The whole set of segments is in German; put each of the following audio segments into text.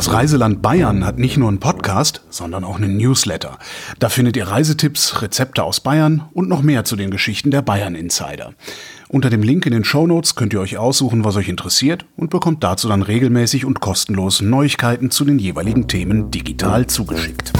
Das Reiseland Bayern hat nicht nur einen Podcast, sondern auch einen Newsletter. Da findet ihr Reisetipps, Rezepte aus Bayern und noch mehr zu den Geschichten der Bayern Insider. Unter dem Link in den Show Notes könnt ihr euch aussuchen, was euch interessiert und bekommt dazu dann regelmäßig und kostenlos Neuigkeiten zu den jeweiligen Themen digital zugeschickt.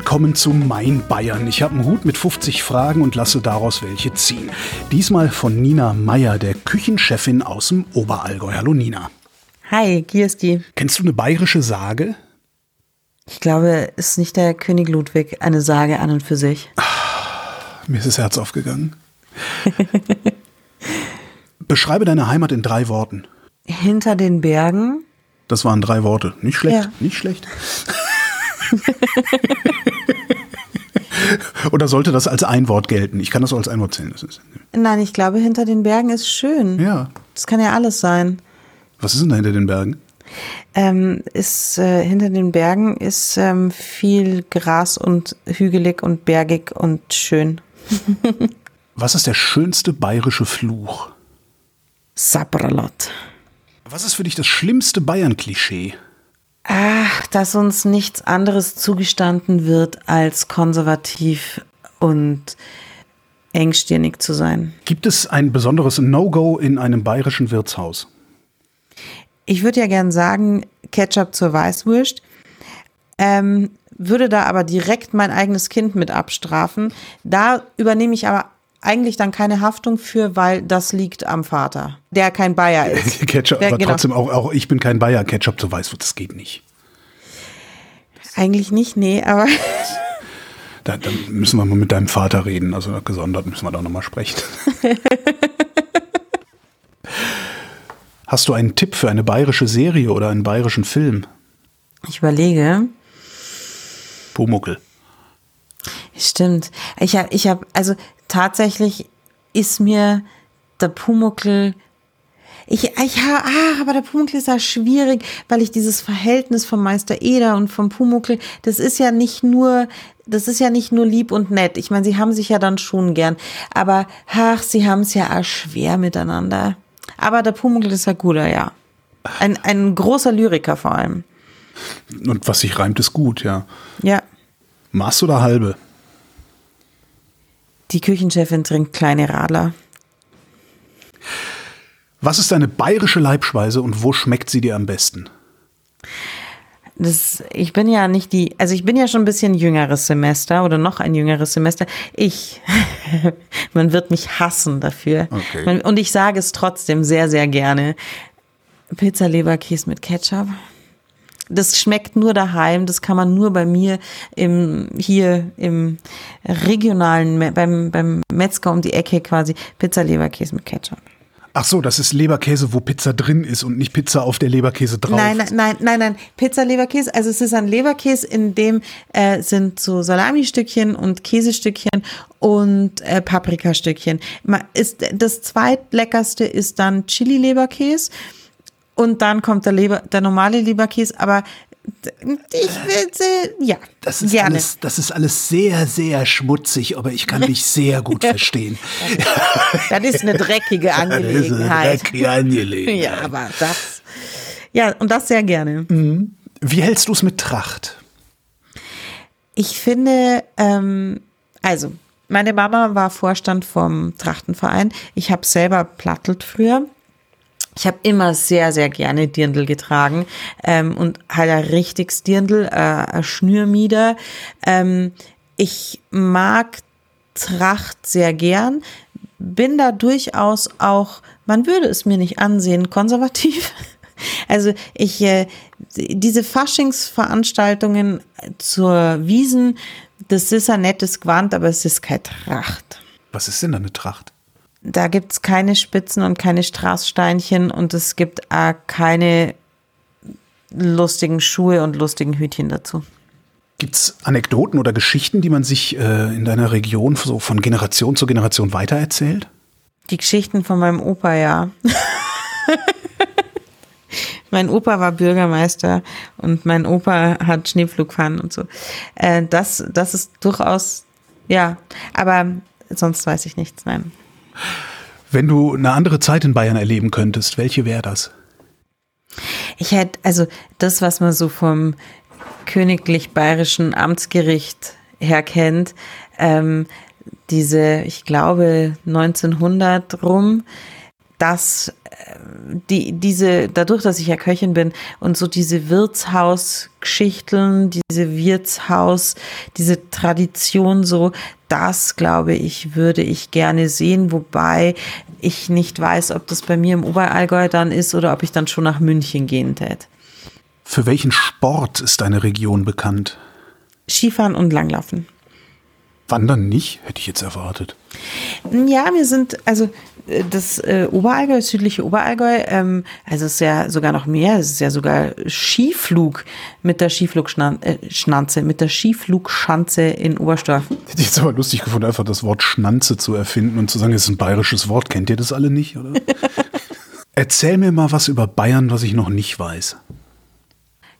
Willkommen zu Mein Bayern. Ich habe einen Hut mit 50 Fragen und lasse daraus welche ziehen. Diesmal von Nina Meyer, der Küchenchefin aus dem Oberallgäu. Hallo Nina. Hi, Kirsti. Kennst du eine bayerische Sage? Ich glaube, ist nicht der König Ludwig eine Sage an und für sich? Ach, mir ist das Herz aufgegangen. Beschreibe deine Heimat in drei Worten. Hinter den Bergen. Das waren drei Worte. Nicht schlecht, ja. nicht schlecht. Oder sollte das als ein Wort gelten? Ich kann das auch als ein Wort zählen. Nein, ich glaube, hinter den Bergen ist schön. Ja. Das kann ja alles sein. Was ist denn da hinter den Bergen? Ähm, ist äh, hinter den Bergen ist ähm, viel Gras und hügelig und bergig und schön. Was ist der schönste bayerische Fluch? Sabralot. Was ist für dich das schlimmste Bayern-Klischee? Ach, dass uns nichts anderes zugestanden wird, als konservativ und engstirnig zu sein. Gibt es ein besonderes No-Go in einem bayerischen Wirtshaus? Ich würde ja gern sagen, Ketchup zur Weißwurst. Ähm, würde da aber direkt mein eigenes Kind mit abstrafen. Da übernehme ich aber eigentlich dann keine Haftung für, weil das liegt am Vater, der kein Bayer ist. Ketchup, der, aber genau. trotzdem auch, auch ich bin kein Bayer, Ketchup zu Weißwurst, das geht nicht. Eigentlich nicht, nee, aber. Da, da müssen wir mal mit deinem Vater reden, also gesondert müssen wir da nochmal sprechen. Hast du einen Tipp für eine bayerische Serie oder einen bayerischen Film? Ich überlege. Pumuckel. Stimmt. Ich habe, ich habe, also tatsächlich ist mir der Pumuckel ich, ich, ah, aber der Pumuckl ist ja schwierig, weil ich dieses Verhältnis vom Meister Eder und vom Pumuckl, das ist ja nicht nur, das ist ja nicht nur lieb und nett. Ich meine, sie haben sich ja dann schon gern, aber ach, sie haben es ja auch schwer miteinander. Aber der Pumuckl ist ja guter, ja. Ein, ein großer Lyriker vor allem. Und was sich reimt, ist gut, ja. Ja. Maß oder halbe? Die Küchenchefin trinkt kleine Radler. Was ist deine bayerische Leibspeise und wo schmeckt sie dir am besten? Das, ich bin ja nicht die, also ich bin ja schon ein bisschen jüngeres Semester oder noch ein jüngeres Semester. Ich, man wird mich hassen dafür. Okay. Und ich sage es trotzdem sehr, sehr gerne. Pizza Leberkäse mit Ketchup. Das schmeckt nur daheim, das kann man nur bei mir im, hier im regionalen, beim, beim Metzger um die Ecke quasi Pizza Leberkäse mit Ketchup. Ach so, das ist Leberkäse, wo Pizza drin ist und nicht Pizza auf der Leberkäse drauf. Nein, nein, nein, nein, nein. Pizza Leberkäse. Also es ist ein Leberkäse, in dem äh, sind so Salami-Stückchen und Käsestückchen und äh, Paprikastückchen. Ist das zweitleckerste ist dann Chili Leberkäse und dann kommt der Leber, der normale Leberkäse. Aber ich will, ja, das ist gerne. Alles, das ist alles sehr, sehr schmutzig, aber ich kann dich sehr gut verstehen. das ist eine dreckige Angelegenheit. Das ist eine dreckige Angelegenheit. Ja, aber das, ja, und das sehr gerne. Mhm. Wie hältst du es mit Tracht? Ich finde, ähm, also, meine Mama war Vorstand vom Trachtenverein. Ich habe selber plattelt früher. Ich habe immer sehr, sehr gerne Dirndl getragen ähm, und halt ein richtiges Dirndl, äh, ein Schnürmieder. Ähm, ich mag Tracht sehr gern, bin da durchaus auch, man würde es mir nicht ansehen, konservativ. Also ich, äh, diese Faschingsveranstaltungen zur Wiesen, das ist ein nettes Gewand, aber es ist keine Tracht. Was ist denn eine Tracht? Da gibt es keine Spitzen und keine Straßsteinchen und es gibt auch keine lustigen Schuhe und lustigen Hütchen dazu. Gibt es Anekdoten oder Geschichten, die man sich äh, in deiner Region so von Generation zu Generation weitererzählt? Die Geschichten von meinem Opa, ja. mein Opa war Bürgermeister und mein Opa hat Schneepflug gefahren und so. Äh, das, das ist durchaus, ja, aber sonst weiß ich nichts, nein. Wenn du eine andere Zeit in Bayern erleben könntest, welche wäre das? Ich hätte, also das, was man so vom königlich bayerischen Amtsgericht her kennt, ähm, diese, ich glaube, 1900 rum, dass äh, die, diese, dadurch, dass ich ja Köchin bin und so diese Wirtshausgeschichten, diese Wirtshaus, diese Tradition so, das glaube ich, würde ich gerne sehen, wobei ich nicht weiß, ob das bei mir im Oberallgäu dann ist oder ob ich dann schon nach München gehen tät. Für welchen Sport ist deine Region bekannt? Skifahren und Langlaufen. Wandern nicht, hätte ich jetzt erwartet. Ja, wir sind, also äh, das äh, Oberallgäu, das südliche Oberallgäu, ähm, also es ist ja sogar noch mehr, es ist ja sogar Skiflug mit der Skiflugschnanze, äh, mit der Skiflugschanze in Oberstdorf. Hätte ich jetzt aber lustig gefunden, einfach das Wort Schnanze zu erfinden und zu sagen, es ist ein bayerisches Wort. Kennt ihr das alle nicht, oder? Erzähl mir mal was über Bayern, was ich noch nicht weiß.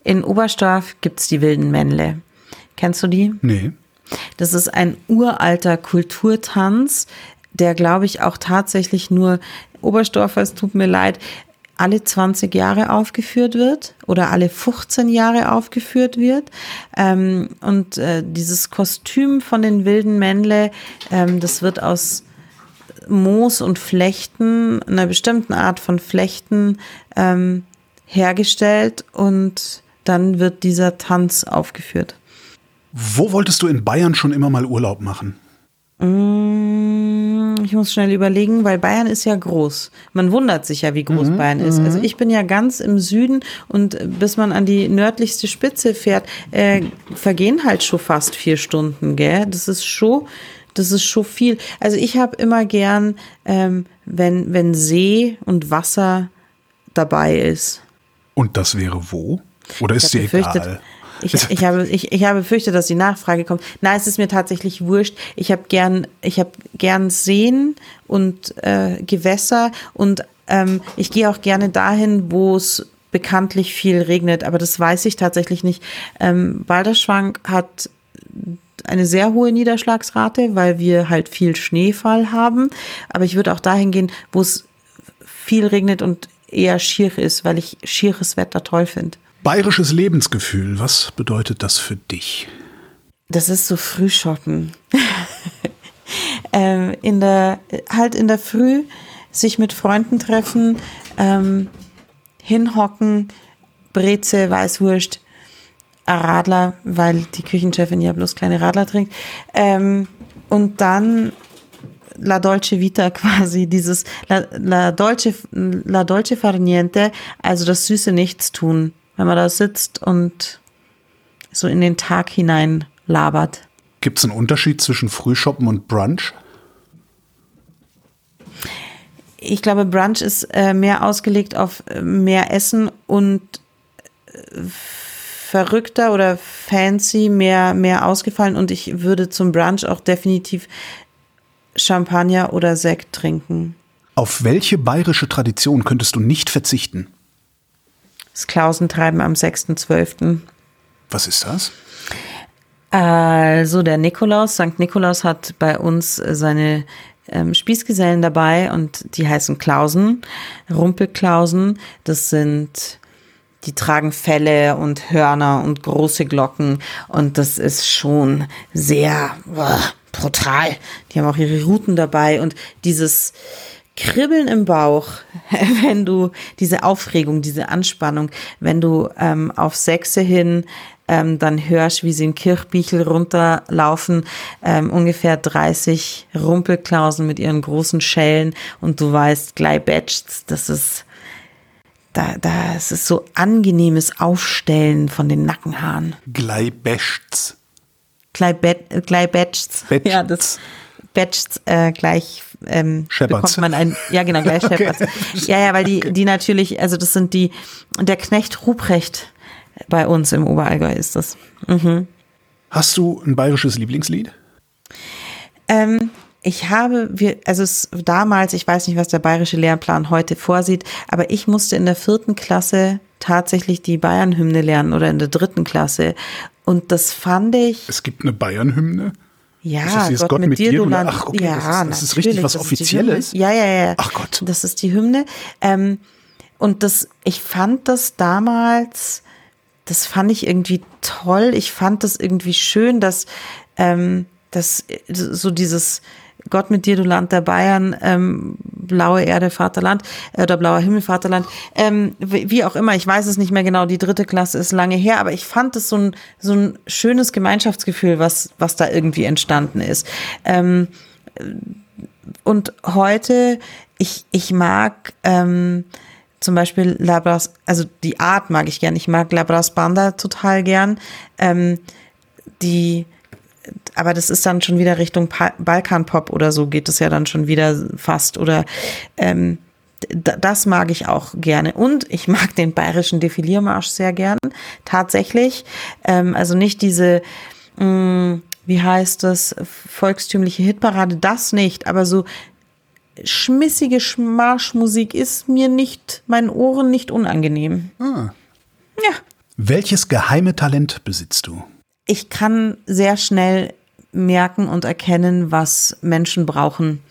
In Oberstdorf gibt's die wilden Männle. Kennst du die? Nee. Das ist ein uralter Kulturtanz, der, glaube ich, auch tatsächlich nur Oberstdorfer, es tut mir leid, alle 20 Jahre aufgeführt wird oder alle 15 Jahre aufgeführt wird. Ähm, und äh, dieses Kostüm von den wilden Männle, ähm, das wird aus Moos und Flechten, einer bestimmten Art von Flechten ähm, hergestellt und dann wird dieser Tanz aufgeführt. Wo wolltest du in Bayern schon immer mal Urlaub machen? Mm, ich muss schnell überlegen, weil Bayern ist ja groß. Man wundert sich ja, wie groß mhm, Bayern ist. Also mhm. ich bin ja ganz im Süden und bis man an die nördlichste Spitze fährt, äh, vergehen halt schon fast vier Stunden, gell? Das ist schon, das ist schon viel. Also ich habe immer gern, ähm, wenn, wenn See und Wasser dabei ist. Und das wäre wo? Oder ist dir egal? Ich, ich, habe, ich, ich habe befürchtet, dass die Nachfrage kommt. Nein, es ist mir tatsächlich wurscht. Ich habe gern, ich habe gern Seen und äh, Gewässer und ähm, ich gehe auch gerne dahin, wo es bekanntlich viel regnet, aber das weiß ich tatsächlich nicht. Ähm, Balderschwang hat eine sehr hohe Niederschlagsrate, weil wir halt viel Schneefall haben. Aber ich würde auch dahin gehen, wo es viel regnet und eher schier ist, weil ich schieres Wetter toll finde. Bayerisches Lebensgefühl, was bedeutet das für dich? Das ist so Frühschoppen. ähm, in der, halt in der Früh sich mit Freunden treffen, ähm, hinhocken, Breze, Weißwurst, Radler, weil die Küchenchefin ja bloß kleine Radler trinkt. Ähm, und dann La Dolce Vita quasi, dieses La, La, Dolce, La Dolce Far Niente, also das süße Nichtstun wenn man da sitzt und so in den Tag hinein labert. Gibt es einen Unterschied zwischen Frühshoppen und Brunch? Ich glaube, Brunch ist äh, mehr ausgelegt auf äh, mehr Essen und äh, verrückter oder fancy, mehr, mehr ausgefallen. Und ich würde zum Brunch auch definitiv Champagner oder Sekt trinken. Auf welche bayerische Tradition könntest du nicht verzichten? Das Klausentreiben am 6.12. Was ist das? Also der Nikolaus, St. Nikolaus hat bei uns seine ähm, Spießgesellen dabei und die heißen Klausen, Rumpelklausen. Das sind, die tragen Felle und Hörner und große Glocken und das ist schon sehr boah, brutal. Die haben auch ihre Routen dabei und dieses, Kribbeln im Bauch, wenn du diese Aufregung, diese Anspannung, wenn du ähm, auf Sechse hin ähm, dann hörst, wie sie in Kirchbichel runterlaufen, ähm, ungefähr 30 Rumpelklausen mit ihren großen Schellen und du weißt, gleich batcht's, das ist da, da es ist so angenehmes Aufstellen von den Nackenhaaren. Gleich, batcht's. Ja, das batcht's äh, gleich ähm, bekommt man ein, ja genau, gleich okay. Ja, ja, weil die, die natürlich, also das sind die, der Knecht Ruprecht bei uns im Oberallgäu ist das. Mhm. Hast du ein bayerisches Lieblingslied? Ähm, ich habe, wir, also es damals, ich weiß nicht, was der bayerische Lehrplan heute vorsieht, aber ich musste in der vierten Klasse tatsächlich die Bayern-Hymne lernen oder in der dritten Klasse. Und das fand ich. Es gibt eine Bayern-Hymne? Ja, ist das dieses Gott, mit, dir, du Land. Ach, okay, ja, das ist, das ist richtig was Offizielles. Ja, ja, ja. Ach Gott. Das ist die Hymne. Ähm, und das, ich fand das damals, das fand ich irgendwie toll. Ich fand das irgendwie schön, dass, ähm, dass so dieses Gott mit dir, du Land der Bayern, ähm, blaue Erde, Vaterland äh, oder blauer Himmel, Vaterland, ähm, wie wie auch immer, ich weiß es nicht mehr genau, die dritte Klasse ist lange her, aber ich fand es so ein, so ein schönes Gemeinschaftsgefühl, was, was da irgendwie entstanden ist. Ähm, und heute, ich, ich mag ähm, zum Beispiel Labras, also die Art mag ich gern. Ich mag Labras Banda total gern. Ähm, die, aber das ist dann schon wieder Richtung pa Balkanpop oder so geht es ja dann schon wieder fast. Oder ähm, das mag ich auch gerne. Und ich mag den bayerischen Defiliermarsch sehr gern. Tatsächlich. Ähm, also nicht diese, mh, wie heißt das, volkstümliche Hitparade, das nicht, aber so schmissige Marschmusik ist mir nicht, meinen Ohren nicht unangenehm. Ja. Welches geheime Talent besitzt du? Ich kann sehr schnell merken und erkennen, was Menschen brauchen,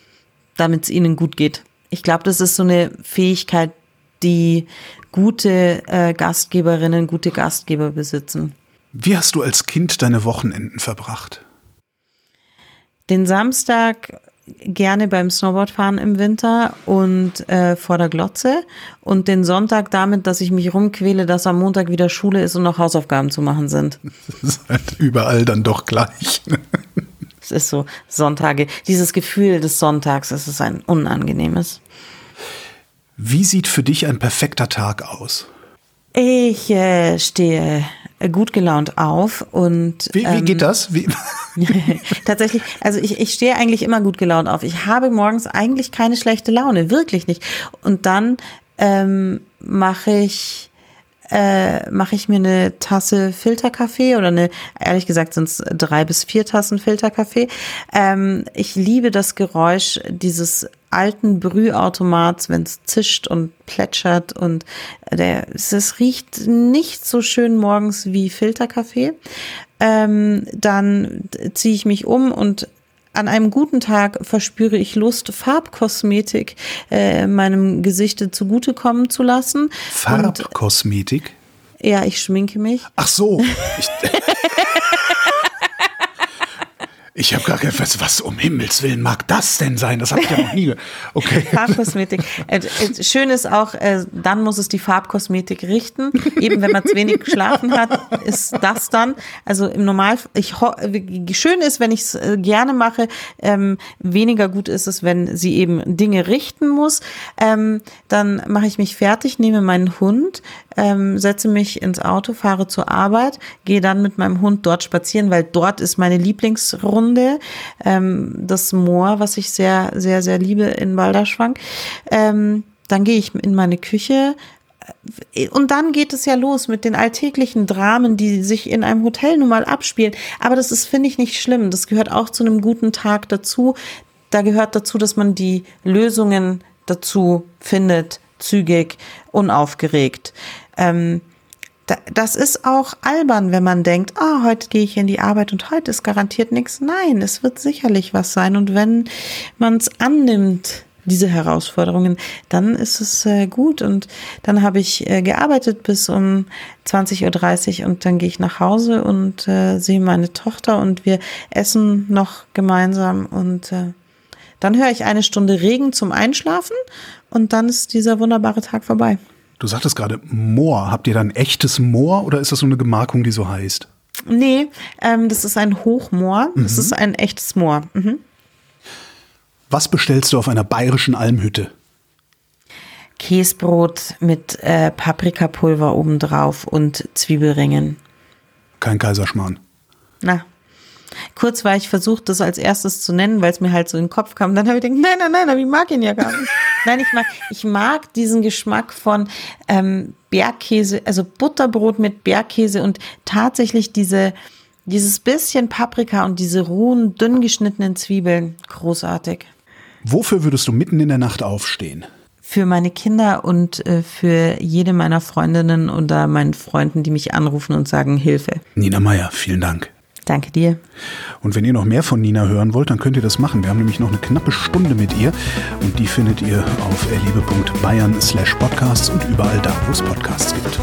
damit es ihnen gut geht. Ich glaube, das ist so eine Fähigkeit, die gute äh, Gastgeberinnen, gute Gastgeber besitzen. Wie hast du als Kind deine Wochenenden verbracht? Den Samstag gerne beim Snowboardfahren im Winter und äh, vor der Glotze und den Sonntag damit, dass ich mich rumquäle, dass am Montag wieder Schule ist und noch Hausaufgaben zu machen sind. Das ist halt überall dann doch gleich. Es ist so Sonntage, dieses Gefühl des Sonntags, es ist ein unangenehmes. Wie sieht für dich ein perfekter Tag aus? Ich äh, stehe gut gelaunt auf und Wie, wie ähm, geht das? Wie? Tatsächlich, also ich, ich stehe eigentlich immer gut gelaunt auf. Ich habe morgens eigentlich keine schlechte Laune, wirklich nicht. Und dann ähm, mache ich äh, mache ich mir eine Tasse Filterkaffee oder eine, ehrlich gesagt sind es drei bis vier Tassen Filterkaffee. Ähm, ich liebe das Geräusch dieses alten Brühautomats, wenn es zischt und plätschert und der, es, riecht nicht so schön morgens wie Filterkaffee. Ähm, dann ziehe ich mich um und an einem guten Tag verspüre ich Lust, Farbkosmetik äh, meinem Gesichte zugutekommen zu lassen. Und, Farbkosmetik? ja, ich schminke mich. Ach so. Ich, ich habe gar kein was, was um Himmels Willen mag das denn sein? Das habe ich ja noch nie. Okay. Farbkosmetik. Äh, äh, Schön ist auch, äh, dann muss es die Farbkosmetik richten. Eben wenn man zu wenig geschlafen hat, ist das dann. Also im Normal, ich schön ist, wenn ich es gerne mache. Ähm, weniger gut ist es, wenn sie eben Dinge richten muss. Ähm, dann mache ich mich fertig, nehme meinen Hund, ähm, setze mich ins Auto, fahre zur Arbeit, gehe dann mit meinem Hund dort spazieren, weil dort ist meine Lieblingsrunde. Ähm, das Moor, was ich sehr, sehr, sehr liebe in Balderschwang. Ähm, dann gehe ich in meine Küche. Und dann geht es ja los mit den alltäglichen Dramen, die sich in einem Hotel nun mal abspielen. Aber das ist, finde ich, nicht schlimm. Das gehört auch zu einem guten Tag dazu. Da gehört dazu, dass man die Lösungen dazu findet, zügig, unaufgeregt. Ähm, da- das ist auch albern, wenn man denkt, ah, heute gehe ich in die Arbeit und heute ist garantiert nichts. Nein, es wird sicherlich was sein. Und wenn man es annimmt, diese Herausforderungen, dann ist es äh, gut. Und dann habe ich äh, gearbeitet bis um 20.30 Uhr und dann gehe ich nach Hause und äh, sehe meine Tochter und wir essen noch gemeinsam und äh, dann höre ich eine Stunde Regen zum Einschlafen und dann ist dieser wunderbare Tag vorbei. Du sagtest gerade Moor. Habt ihr da ein echtes Moor oder ist das so eine Gemarkung, die so heißt? Nee, ähm, das ist ein Hochmoor. Das ist ein echtes Moor. Mhm. Was bestellst du auf einer bayerischen Almhütte? Käsebrot mit äh, Paprikapulver obendrauf und Zwiebelringen. Kein Kaiserschmarrn. Na. Kurz war ich versucht, das als erstes zu nennen, weil es mir halt so in den Kopf kam. Dann habe ich gedacht, nein, nein, nein, aber ich mag ihn ja gar nicht. Nein, ich mag, ich mag diesen Geschmack von ähm, Bergkäse, also Butterbrot mit Bergkäse und tatsächlich diese, dieses bisschen Paprika und diese rohen, dünn geschnittenen Zwiebeln. Großartig. Wofür würdest du mitten in der Nacht aufstehen? für meine Kinder und äh, für jede meiner Freundinnen oder meinen Freunden, die mich anrufen und sagen Hilfe. Nina Meyer, vielen Dank. Danke dir. Und wenn ihr noch mehr von Nina hören wollt, dann könnt ihr das machen. Wir haben nämlich noch eine knappe Stunde mit ihr und die findet ihr auf erlebe.bayern slash podcasts und überall da, wo es Podcasts gibt.